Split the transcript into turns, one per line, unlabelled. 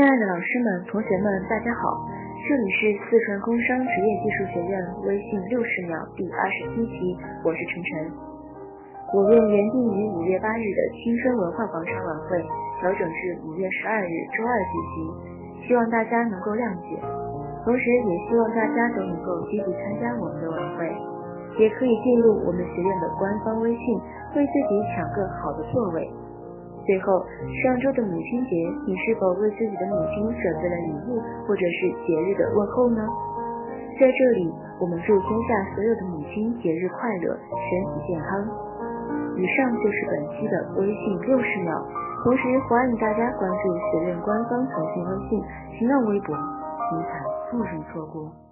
亲爱的老师们、同学们，大家好，这里是四川工商职业技术学院微信六十秒第二十七期，我是晨晨。我院原定于五月八日的青春文化广场晚会调整至五月十二日周二举行，希望大家能够谅解，同时也希望大家都能够积极参加我们的晚会，也可以进入我们学院的官方微信，为自己抢个好的座位。最后，上周的母亲节，你是否为自己的母亲准备了礼物，或者是节日的问候呢？在这里，我们祝天下所有的母亲节日快乐，身体健康。以上就是本期的微信六十秒，同时欢迎大家关注学院官方腾讯微信、新浪微博，精彩不容错过。